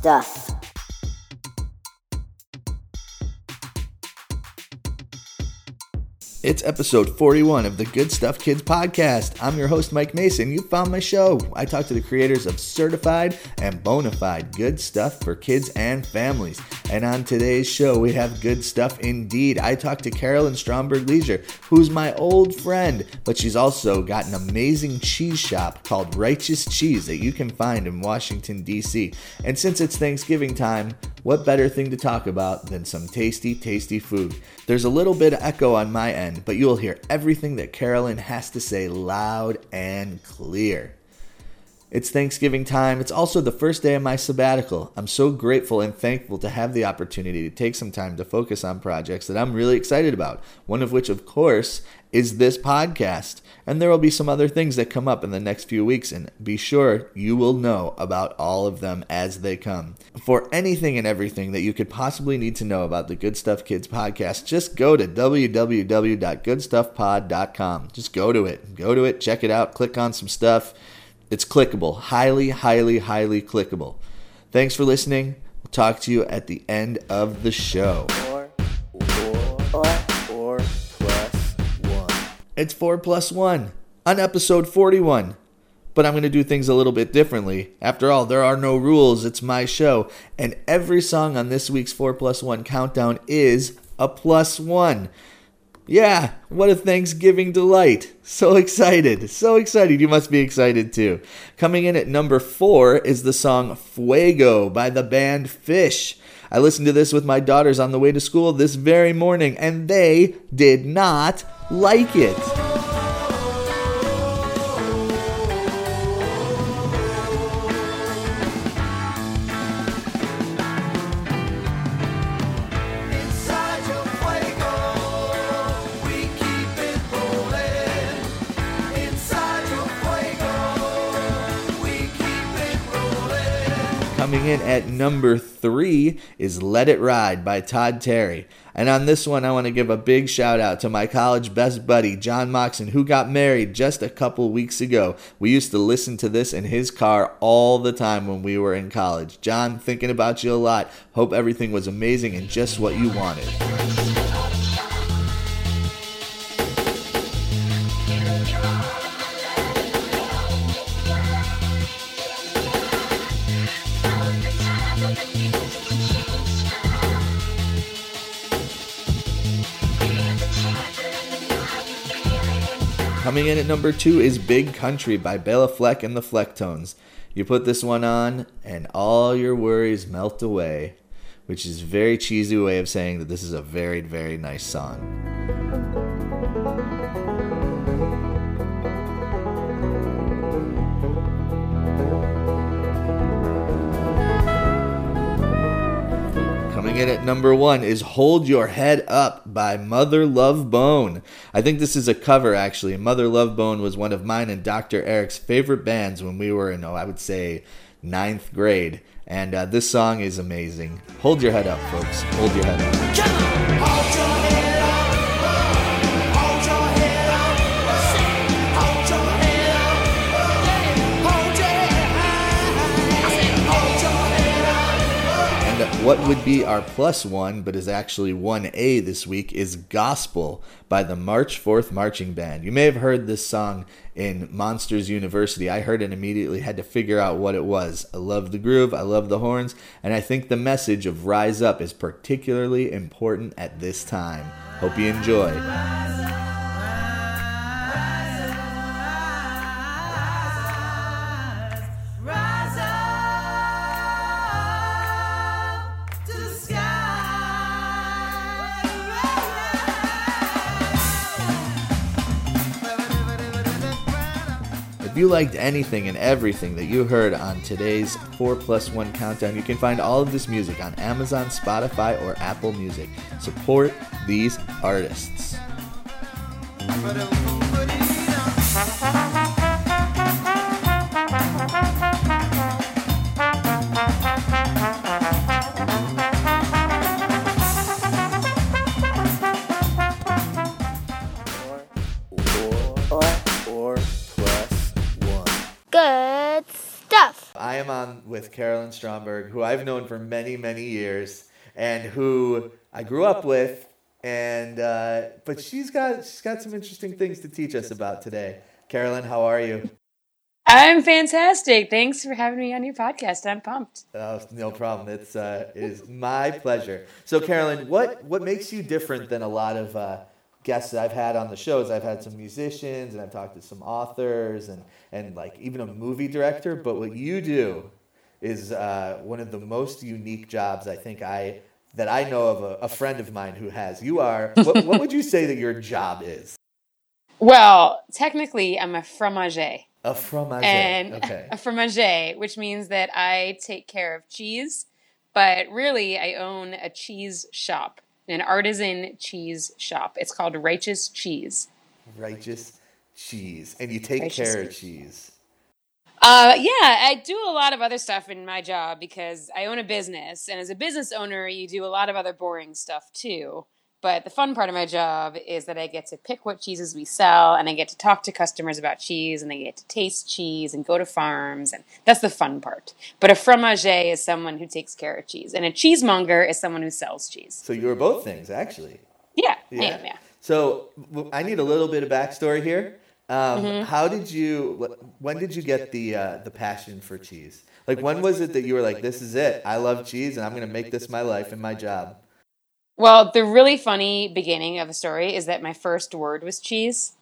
Stuff. It's episode 41 of the Good Stuff Kids podcast. I'm your host, Mike Mason. You found my show. I talk to the creators of certified and bona fide good stuff for kids and families. And on today's show, we have good stuff indeed. I talked to Carolyn Stromberg Leasure, who's my old friend, but she's also got an amazing cheese shop called Righteous Cheese that you can find in Washington, D.C. And since it's Thanksgiving time, what better thing to talk about than some tasty, tasty food? There's a little bit of echo on my end, but you'll hear everything that Carolyn has to say loud and clear. It's Thanksgiving time. It's also the first day of my sabbatical. I'm so grateful and thankful to have the opportunity to take some time to focus on projects that I'm really excited about. One of which, of course, is this podcast. And there will be some other things that come up in the next few weeks, and be sure you will know about all of them as they come. For anything and everything that you could possibly need to know about the Good Stuff Kids podcast, just go to www.goodstuffpod.com. Just go to it. Go to it, check it out, click on some stuff. It's clickable, highly, highly, highly clickable. Thanks for listening. We'll talk to you at the end of the show. Plus one. It's 4 plus 1 on episode 41. But I'm going to do things a little bit differently. After all, there are no rules. It's my show. And every song on this week's 4 plus 1 countdown is a plus 1. Yeah, what a Thanksgiving delight. So excited. So excited. You must be excited too. Coming in at number four is the song Fuego by the band Phish. I listened to this with my daughters on the way to school this very morning, and they did not like it. Coming in at number three is Let It Ride by Todd Terry. And on this one, I want to give a big shout out to my college best buddy, John Moxon, who got married just a couple weeks ago. We used to listen to this in his car all the time when we were in college. John, thinking about you a lot. Hope everything was amazing and just what you wanted. Coming in at number two is Big Country by Bela Fleck and the Flecktones. You put this one on, and all your worries melt away, which is a very cheesy way of saying that this is a very, very nice song. At number one is Hold Your Head Up by Mother Love Bone. I think this is a cover, actually. Mother Love Bone was one of mine and Dr. Eric's favorite bands when we were in, oh, I would say, ninth grade. And uh, this song is amazing. Hold your head up, folks. Hold your head up. What would be our plus one, but is actually 1A this week, is Gospel by the March 4th Marching Band. You may have heard this song in Monsters University. I heard it immediately, had to figure out what it was. I love the groove, I love the horns, and I think the message of Rise Up is particularly important at this time. Hope you enjoy. You liked anything and everything that you heard on today's 4 plus 1 countdown, you can find all of this music on Amazon, Spotify, or Apple Music. Support these artists. With Carolyn Stromberg, who I've known for many, many years, and who I grew up with. And uh, but she's got she's got some interesting things to teach us about today. Carolyn, how are you? I'm fantastic. Thanks for having me on your podcast. I'm pumped. Oh, no problem. It's uh, it is my pleasure. So, Carolyn, what what makes you different than a lot of uh, guests that I've had on the shows? I've had some musicians and I've talked to some authors and and like even a movie director. But what you do is uh, one of the most unique jobs I think I that I know of a, a friend of mine who has. You are. What, what would you say that your job is? Well, technically, I'm a fromager. A fromager. And okay. a fromager, which means that I take care of cheese, but really, I own a cheese shop, an artisan cheese shop. It's called Righteous Cheese. Righteous cheese, and you take Righteous care of cheese. Uh, yeah, I do a lot of other stuff in my job because I own a business, and as a business owner, you do a lot of other boring stuff too. But the fun part of my job is that I get to pick what cheeses we sell, and I get to talk to customers about cheese, and I get to taste cheese and go to farms, and that's the fun part. But a fromager is someone who takes care of cheese, and a cheesemonger is someone who sells cheese. So you are both things, actually. Yeah, yeah, yeah. yeah. So I need a little bit of backstory here. Um, Mm-hmm. How did you? When did you get the uh, the passion for cheese? Like when was it that you were like, "This is it. I love cheese, and I'm going to make this my life and my job." Well, the really funny beginning of the story is that my first word was cheese.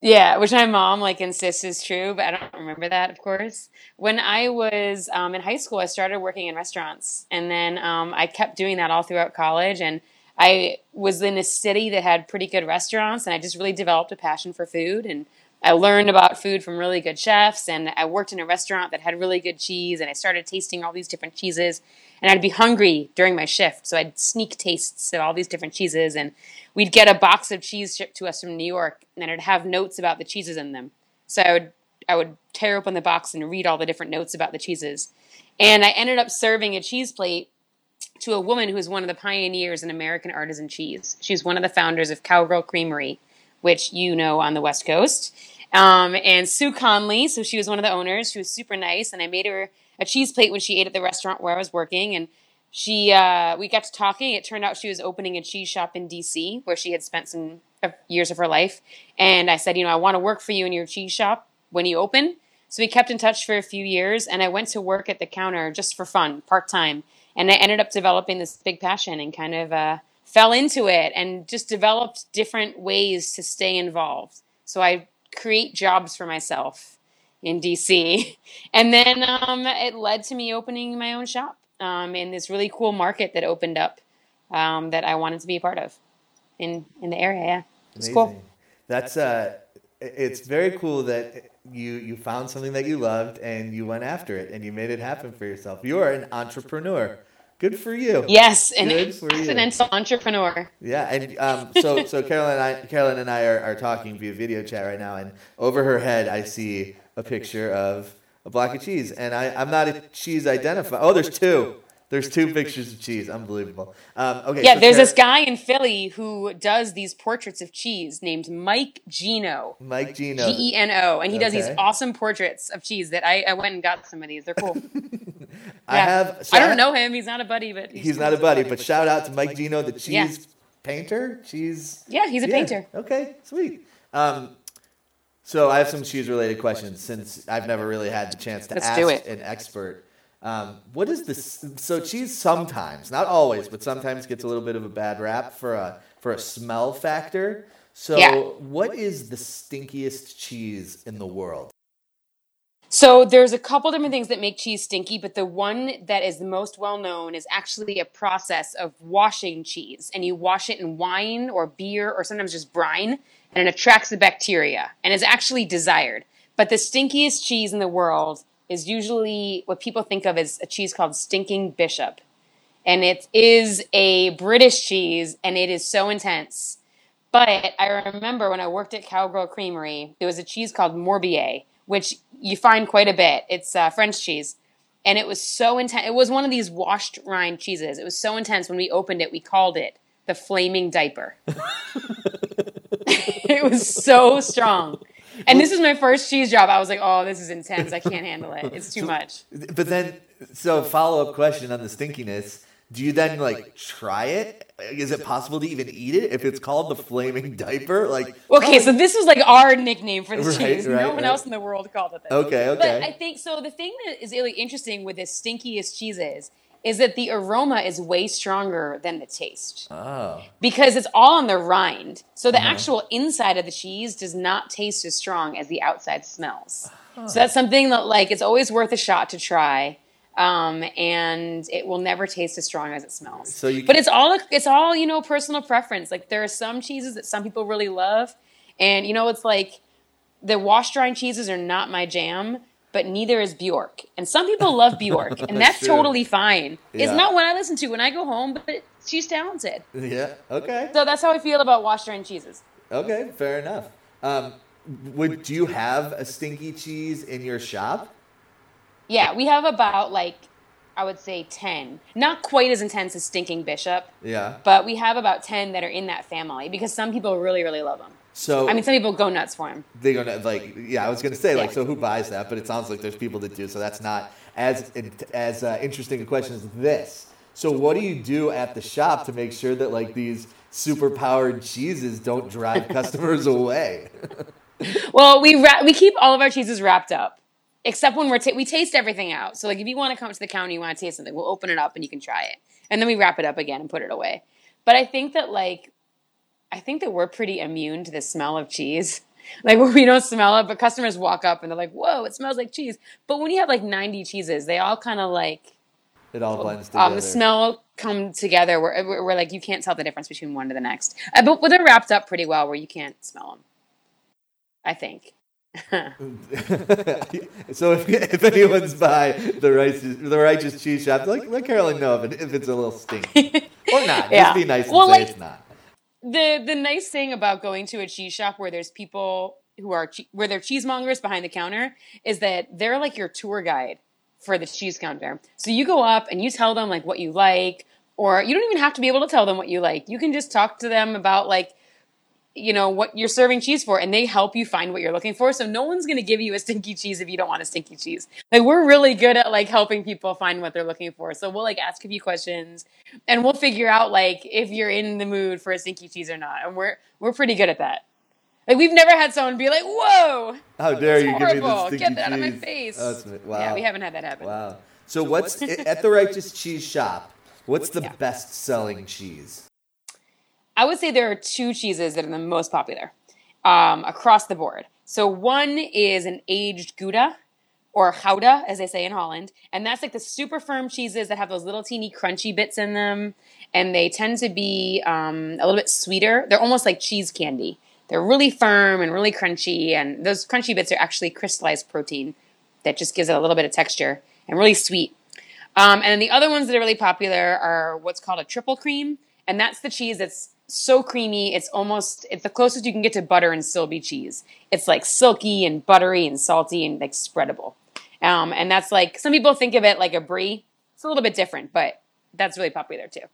Yeah, which my mom like insists is true, but I don't remember that, of course. When I was um, in high school, I started working in restaurants, and then um, I kept doing that all throughout college. And I was in a city that had pretty good restaurants, and I just really developed a passion for food. And I learned about food from really good chefs, and I worked in a restaurant that had really good cheese, and I started tasting all these different cheeses. And I'd be hungry during my shift, so I'd sneak tastes of all these different cheeses, and we'd get a box of cheese shipped to us from New York, and it'd have notes about the cheeses in them. So I would I would tear open the box and read all the different notes about the cheeses. And I ended up serving a cheese plate to a woman who is one of the pioneers in American artisan cheese. She's one of the founders of Cowgirl Creamery, which you know on the West Coast. Um, and Sue Conley, so she was one of the owners. She was super nice, and I made her a cheese plate when she ate at the restaurant where I was working. And she, uh, we got to talking. It turned out she was opening a cheese shop in D.C. where she had spent some uh, years of her life. And I said, you know, I want to work for you in your cheese shop when you open. So we kept in touch for a few years, and I went to work at the counter just for fun, part time. And I ended up developing this big passion and kind of uh, fell into it and just developed different ways to stay involved. So I create jobs for myself in DC. And then um, it led to me opening my own shop um, in this really cool market that opened up um, that I wanted to be a part of in, in the area. Yeah. It's cool. That's uh, it's very cool that you you found something that you loved and you went after it and you made it happen for yourself. You are an entrepreneur. Good for you. Yes, an Good for accidental entrepreneur. Yeah, and um, so so Carolyn and I, Carolyn and I are, are talking via video chat right now, and over her head I see a picture of a block of cheese, and I I'm not a cheese identifier. Oh, there's two. There's two pictures of cheese. Unbelievable. Um, okay. Yeah, so there's Car- this guy in Philly who does these portraits of cheese named Mike Geno. Mike Geno. G E N O, and he does these awesome portraits of cheese that I, I went and got some of these. They're cool. I have. so I don't know him. He's not a buddy, but He's not a buddy, but shout out to Mike Geno, the cheese Yeah. painter. Cheese. Yeah, he's a Yeah. painter. Okay, sweet. Um, so I have some cheese related questions since I've never really had the chance to Let's ask do it. an expert. Um, what is this? So cheese sometimes, not always, but sometimes gets a little bit of a bad rap for a for a smell factor. So Yeah. what is the stinkiest cheese in the world? So there's a couple different things that make cheese stinky, but the one that is the most well known is actually a process of washing cheese. And you wash it in wine or beer or sometimes just brine, and it attracts the bacteria and is actually desired. But the stinkiest cheese in the world is usually what people think of as a cheese called stinking bishop. And it is a British cheese and it is so intense. But I remember when I worked at Cowgirl Creamery, there was a cheese called Morbier, which you find quite a bit. It's uh, French cheese. And it was so intense. It was one of these washed rind cheeses. It was so intense when we opened it, we called it the flaming diaper. it was so strong. And this is my first cheese job. I was like, oh, this is intense. I can't handle it. It's too much. But then, so follow up question on the stinkiness. Do you then like try it? Is it possible to even eat it if it's called the flaming diaper? Like Okay, so this was like our nickname for the Right, cheese. right, no one right. else in the world called it that. okay, But I think so. The thing that is really interesting with this stinkiest cheeses is that the aroma is way stronger than the taste Oh, because it's all on the rind. So Uh-huh. the actual inside of the cheese does not taste as strong as the outside smells. So that's something that like it's always worth a shot to try. Um, and it will never taste as strong as it smells. So you but it's all it's all you know personal preference. Like there are some cheeses that some people really love, and you know it's like the washed rind cheeses are not my jam, but neither is Bjork. And some people love Bjork, and That's true. totally fine. Yeah. It's not what I listen to when I go home, but she's talented. yeah. Okay. So that's how I feel about washed rind cheeses. Okay. Fair enough. Um, would do you have a stinky cheese in your shop? Yeah, we have about like I would say ten. Not quite as intense as Stinking Bishop, Yeah. but we have about ten that are in that family because some people really, really love them. So I mean, some people go nuts for them. they're gonna like yeah i was gonna say like so who buys that but it sounds like there's people that do so that's not as as uh, interesting a question as this so what do you do at the shop to make sure that like these super powered cheeses don't drive customers away Well, we ra- we keep all of our cheeses wrapped up, except when we're ta- we taste everything out. So like if you want to come to the counter, you want to taste something, we'll open it up and you can try it, and then we wrap it up again and put it away. But I think that like I think that we're pretty immune to the smell of cheese. Like we don't smell it, but customers walk up and they're like, "Whoa, it smells like cheese." But when you have like ninety cheeses, they all kind of like it all blends together um, the smell come together where, where, where like you can't tell the difference between one to the next. Uh, but but they're wrapped up pretty well where you can't smell them. I think. so if, if anyone's by the righteous the righteous cheese shop like let carolyn know if, it, if it's a little stinky or not Yeah. just be nice and Well, say like- it's not the the nice thing about going to a cheese shop where there's people who are che- where they're cheesemongers behind the counter is that they're like your tour guide for the cheese counter. So you go up and you tell them like what you like, or you don't even have to be able to tell them what you like. You can just talk to them about like you know what you're serving cheese for and they help you find what you're looking for so no one's going to give you a stinky cheese if you don't want a stinky cheese like we're really good at like helping people find what they're looking for so we'll like ask a few questions and we'll figure out like if you're in the mood for a stinky cheese or not and we're we're pretty good at that like we've never had someone be like whoa how dare it's you give me horrible this stinky get that out of my face Oh, that's- wow. yeah we haven't had that happen Wow. So what's at the Righteous Cheese Shop? What's the Yeah. best selling cheese? I would say there are two cheeses that are the most popular um, across the board. So one is an aged Gouda or Gouda, as they say in Holland, and that's like the super firm cheeses that have those little teeny crunchy bits in them, and they tend to be um, a little bit sweeter. They're almost like cheese candy. They're really firm and really crunchy, and those crunchy bits are actually crystallized protein that just gives it a little bit of texture and really sweet. Um, and then the other ones that are really popular are what's called a triple cream, and that's the cheese that's so creamy. It's almost it's the closest you can get to butter and still be cheese. It's like silky and buttery and salty and like spreadable. Um, and that's like some people think of it like a brie. It's a little bit different, but that's really popular too.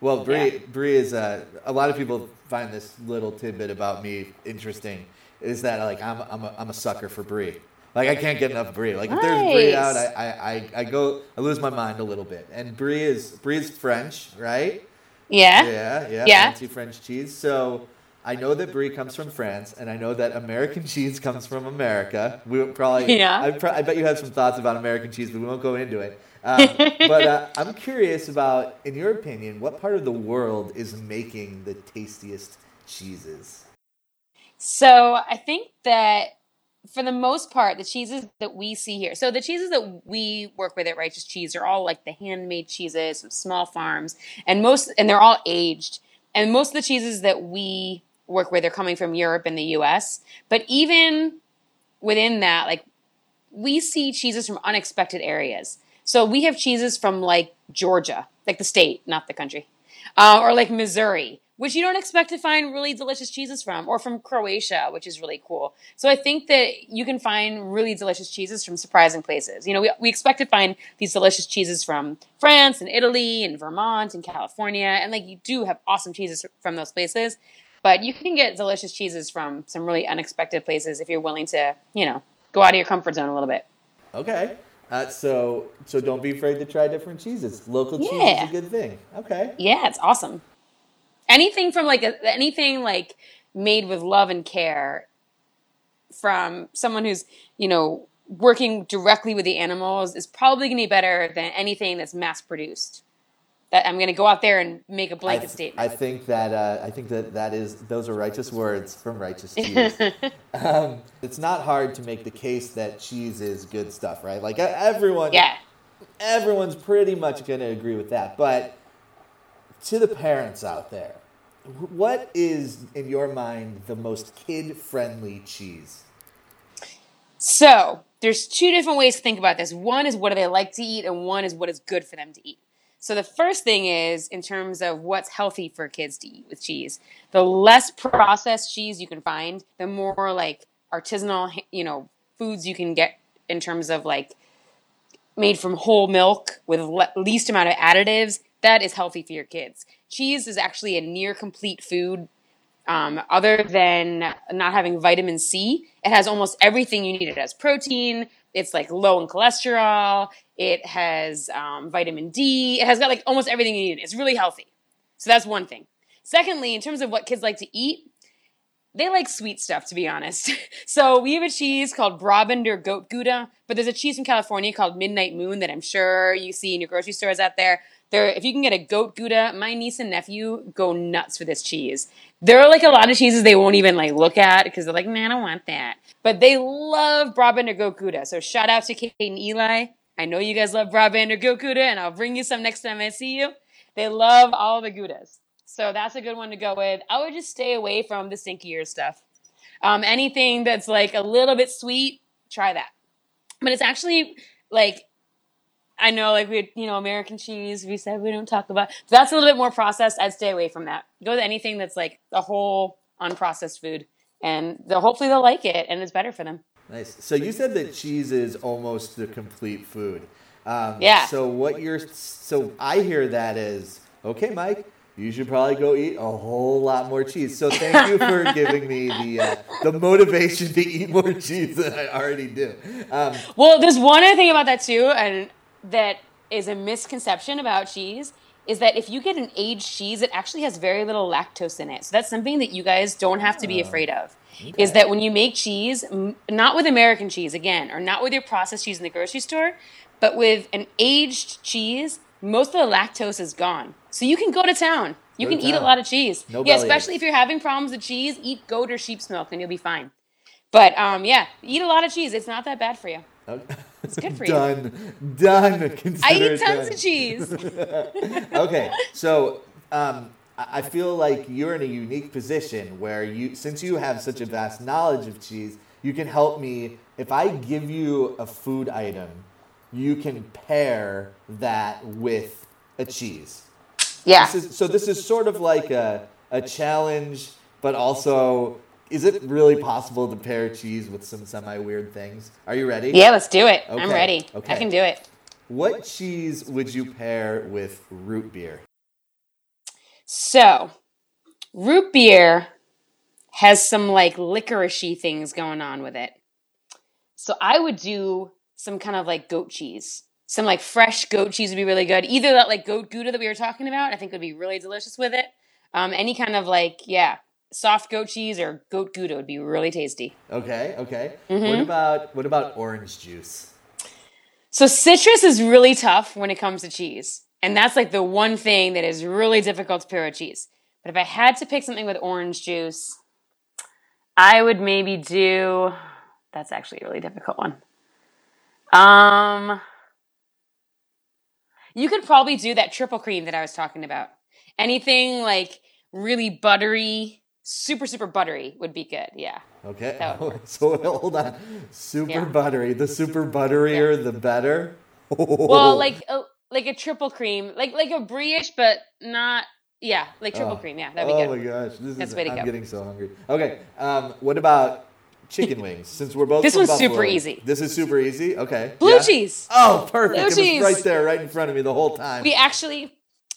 Well, brie, brie is uh, a lot of people find this little tidbit about me interesting. Is that like I'm I'm a, I'm a sucker for brie. Like I can't get enough brie. Like if there's brie out, I, I, I, I go I lose my mind a little bit. And brie is brie is French, right? Yeah. Yeah, yeah, Yeah. fancy French cheese. So I know that brie comes from France, and I know that American cheese comes from America. We probably, Yeah. I, pro- I bet you have some thoughts about American cheese, but we won't go into it. Um, but uh, I'm curious about, in your opinion, what part of the world is making the tastiest cheeses? So I think that for the most part, the cheeses that we see here, so the cheeses that we work with at Righteous Cheese are all like the handmade cheeses from small farms, and most and they're all aged. And most of the cheeses that we work with are coming from Europe and the U.S. But even within that, like we see cheeses from unexpected areas. So we have cheeses from like Georgia, like the state, not the country, uh, or like Missouri, which you don't expect to find really delicious cheeses from, or from Croatia, which is really cool. So I think that you can find really delicious cheeses from surprising places. You know, we, we expect to find these delicious cheeses from France and Italy and Vermont and California, and like you do have awesome cheeses from those places. But you can get delicious cheeses from some really unexpected places if you're willing to, you know, go out of your comfort zone a little bit. Okay. Uh, so so don't be afraid to try different cheeses. Local cheese Yeah. is a good thing. Okay. Yeah, it's awesome. Anything from like a, anything like made with love and care from someone who's, you know, working directly with the animals is probably going to be better than anything that's mass produced. That I'm going to go out there and make a blanket th- statement. I think that uh, I think that that is those are righteous words from righteous cheese. um, it's not hard to make the case that cheese is good stuff, right? Like everyone, yeah. everyone's pretty much going to agree with that. But to the parents out there, what is in your mind the most kid-friendly cheese? So there's two different ways to think about this. One is what do they like to eat, and one is what is good for them to eat. So the first thing is in terms of what's healthy for kids to eat with cheese. The less processed cheese you can find, the more like artisanal, you know, foods you can get in terms of like made from whole milk with le- least amount of additives. That is healthy for your kids. Cheese is actually a near complete food um, other than not having vitamin C, it has almost everything you need. It has protein. It's like low in cholesterol. It has um, vitamin D. It has got like almost everything you need. It's really healthy. So that's one thing. Secondly, in terms of what kids like to eat, they like sweet stuff, to be honest. so we have a cheese called Brabander Goat Gouda, but there's a cheese from California called Midnight Moon that I'm sure you see in your grocery stores out there. There, if you can get a goat Gouda, my niece and nephew go nuts for this cheese. There are like a lot of cheeses they won't even like look at because they're like, man, I don't want that. But they love Brabander Goat Gouda. So shout out to Kate and Eli. I know you guys love Brabander Goat Gouda, and I'll bring you some next time I see you. They love all the Goudas. So that's a good one to go with. I would just stay away from the stinkier stuff. Um, anything that's like a little bit sweet, try that. But it's actually like I know, like we, you know, American cheese. We said we don't talk about. That's a little bit more processed. I'd stay away from that. Go to anything that's like a whole unprocessed food, and they'll, hopefully they'll like it, and it's better for them. Nice. So you said that cheese is almost the complete food. Um, Yeah. So what you're so I hear that is okay, Mike. You should probably go eat a whole lot more cheese. So thank you for giving me the uh, the motivation to eat more cheese than I already do. Um, Well, there's one other thing about that too, and that is a misconception about cheese. Is that if you get an aged cheese, it actually has very little lactose in it. So that's something that you guys don't have to be afraid of. Is that when you make cheese, not with American cheese again, or not with your processed cheese in the grocery store, but with an aged cheese, most of the lactose is gone. So you can go to town. You Go to can eat a lot of cheese. No yeah, especially if you're having problems with cheese, eat goat or sheep's milk, and you'll be fine. But um, yeah, eat a lot of cheese. It's not that bad for you. it's good for you. done. Done. I eat tons done. of cheese. okay, so um, I I feel like you're in a unique position where you, since you have such a vast knowledge of cheese, you can help me. If I give you a food item, you can pair that with a cheese. Yeah. This is, so this is sort of like a, a challenge, but also, is it really possible to pair cheese with some semi weird things? Are you ready? Yeah, let's do it. I'm ready. okay. I can do it. What cheese would you pair with root beer? So, root beer has some like licoricey things going on with it. So I would do some kind of like goat cheese. Some like fresh goat cheese would be really good. Either that like goat gouda that we were talking about, I think would be really delicious with it. Um, any kind of like yeah, soft goat cheese or goat gouda would be really tasty. Okay, okay. Mm-hmm. What about what about orange juice? So citrus is really tough when it comes to cheese. And that's like the one thing that is really difficult to pair with cheese. But if I had to pick something with orange juice, I would maybe do that's actually a really difficult one. Um you could probably do that triple cream that I was talking about. Anything like really buttery, super super buttery would be good. Yeah. Okay. So hold on. Super Yeah. buttery. The super butterier, the better. Well, like a, like a triple cream, like like a brioche, but not yeah, like triple Oh. cream. Yeah, that'd be oh good. Oh my gosh, this That's is. the way to I'm go. getting so hungry. Okay. Um, what about chicken wings? Since we're both This from one's super Buffalo, easy. This is super easy. Okay. Blue Yeah? cheese. Oh, perfect. Blue it was cheese. right there, right in front of me the whole time. We actually,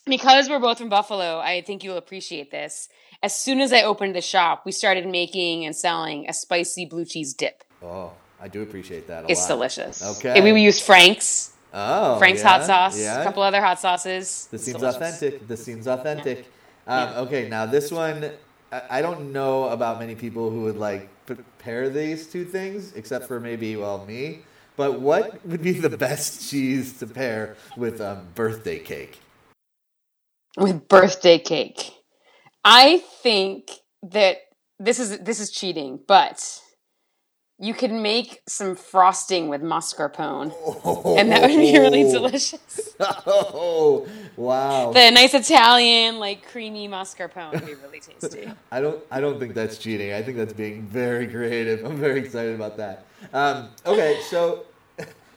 because we're both from Buffalo, I think you'll appreciate this. As soon as I opened the shop, we started making and selling a spicy blue cheese dip. Oh, I do appreciate that a It's lot. delicious. Okay. And we use Frank's, Oh, Frank's yeah, hot sauce, Yeah. a couple other hot sauces. This It's seems delicious. authentic. This seems authentic. Um, Okay, now this one, I I don't know about many people who would like p- pair these two things, except for maybe well me. But what would be the best cheese to pair with a birthday cake? with birthday cake. I think that this is this is cheating, but you can make some frosting with mascarpone, and that would be really delicious. Oh, wow! The nice Italian, like creamy mascarpone would be really tasty. I don't. I don't think that's cheating. I think that's being very creative. I'm very excited about that. Um, okay, so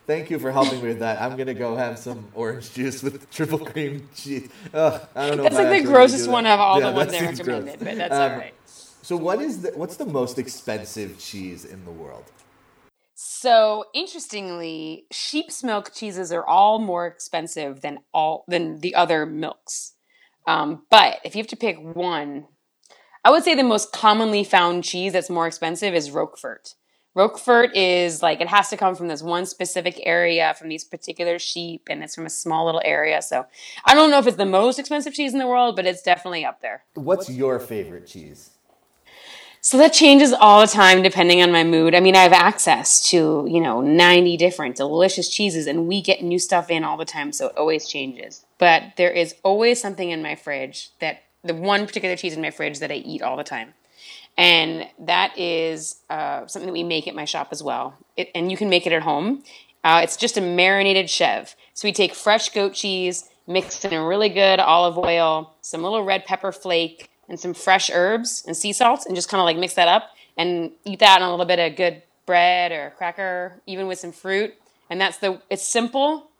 thank you for helping me with that. I'm gonna go have some orange juice with triple cream cheese. Ugh, I don't know. That's like the grossest one of all Yeah, the ones they recommended, gross. but that's Um, all right. So, what is the what's the most expensive cheese in the world? So interestingly, sheep's milk cheeses are all more expensive than all than the other milks. Um, but if you have to pick one, I would say the most commonly found cheese that's more expensive is Roquefort. Roquefort is like it has to come from this one specific area from these particular sheep, and it's from a small little area. So I don't know if it's the most expensive cheese in the world, but it's definitely up there. What's your favorite cheese? So that changes all the time depending on my mood. I mean, I have access to, you know, 90 different delicious cheeses and we get new stuff in all the time, so it always changes. But there is always something in my fridge that the one particular cheese in my fridge that I eat all the time. And that is uh, something that we make at my shop as well. It, and you can make it at home. Uh, it's just a marinated chev. So we take fresh goat cheese, mix in a really good olive oil, some little red pepper flake, and some fresh herbs and sea salt, and just kind of like mix that up and eat that on a little bit of good bread or cracker, even with some fruit. And that's the. It's simple.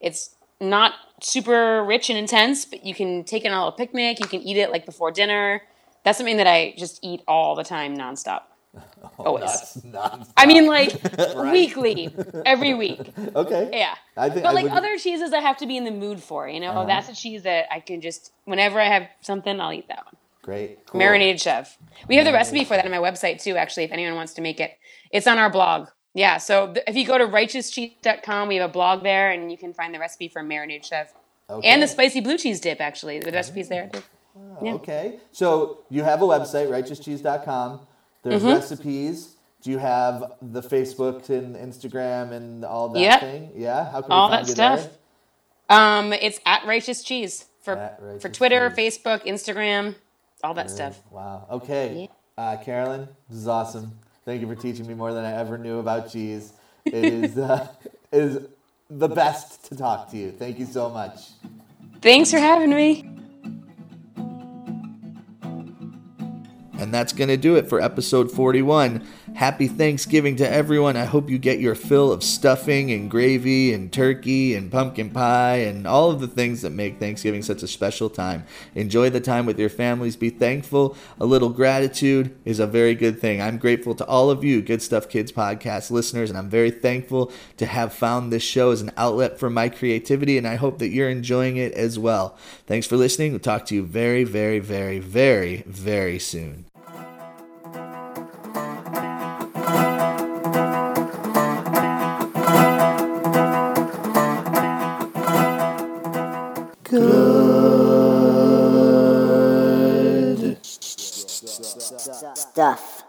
It's not super rich and intense, but you can take it on a little picnic. You can eat it like before dinner. That's something that I just eat all the time, nonstop. Always. Not I mean, like weekly, every week. okay. Yeah. I think But I like would- other cheeses, I have to be in the mood for. You know, Uh-huh. that's a cheese that I can just whenever I have something, I'll eat that one. Great. Cool. Marinated chèvre. We have the recipe for that on my website too. Actually, if anyone wants to make it, it's on our blog. Yeah. So if you go to righteouscheese.com, we have a blog there, and you can find the recipe for marinated chèvre Okay. and the spicy blue cheese dip. Actually, the recipe's there. Yeah. Okay. So you have a website, righteouscheese.com. There's Mm-hmm. recipes. Do you have the Facebook and Instagram and all that Yep. thing? Yeah. How can All that stuff. there? Um, it's at righteous cheese for Righteous for Twitter, Cheese. Facebook, Instagram, all that stuff. Wow. Okay. Uh, Carolyn, this is awesome. Thank you for teaching me more than I ever knew about cheese. It is uh, it is the best to talk to you. Thank you so much. Thanks for having me. And that's going to do it for episode 41. Happy Thanksgiving to everyone. I hope you get your fill of stuffing and gravy and turkey and pumpkin pie and all of the things that make Thanksgiving such a special time. Enjoy the time with your families. Be thankful. A little gratitude is a very good thing. I'm grateful to all of you, Good Stuff Kids podcast listeners, and I'm very thankful to have found this show as an outlet for my creativity, and I hope that you're enjoying it as well. Thanks for listening. We'll talk to you very, very, very, very, very soon. Stuff.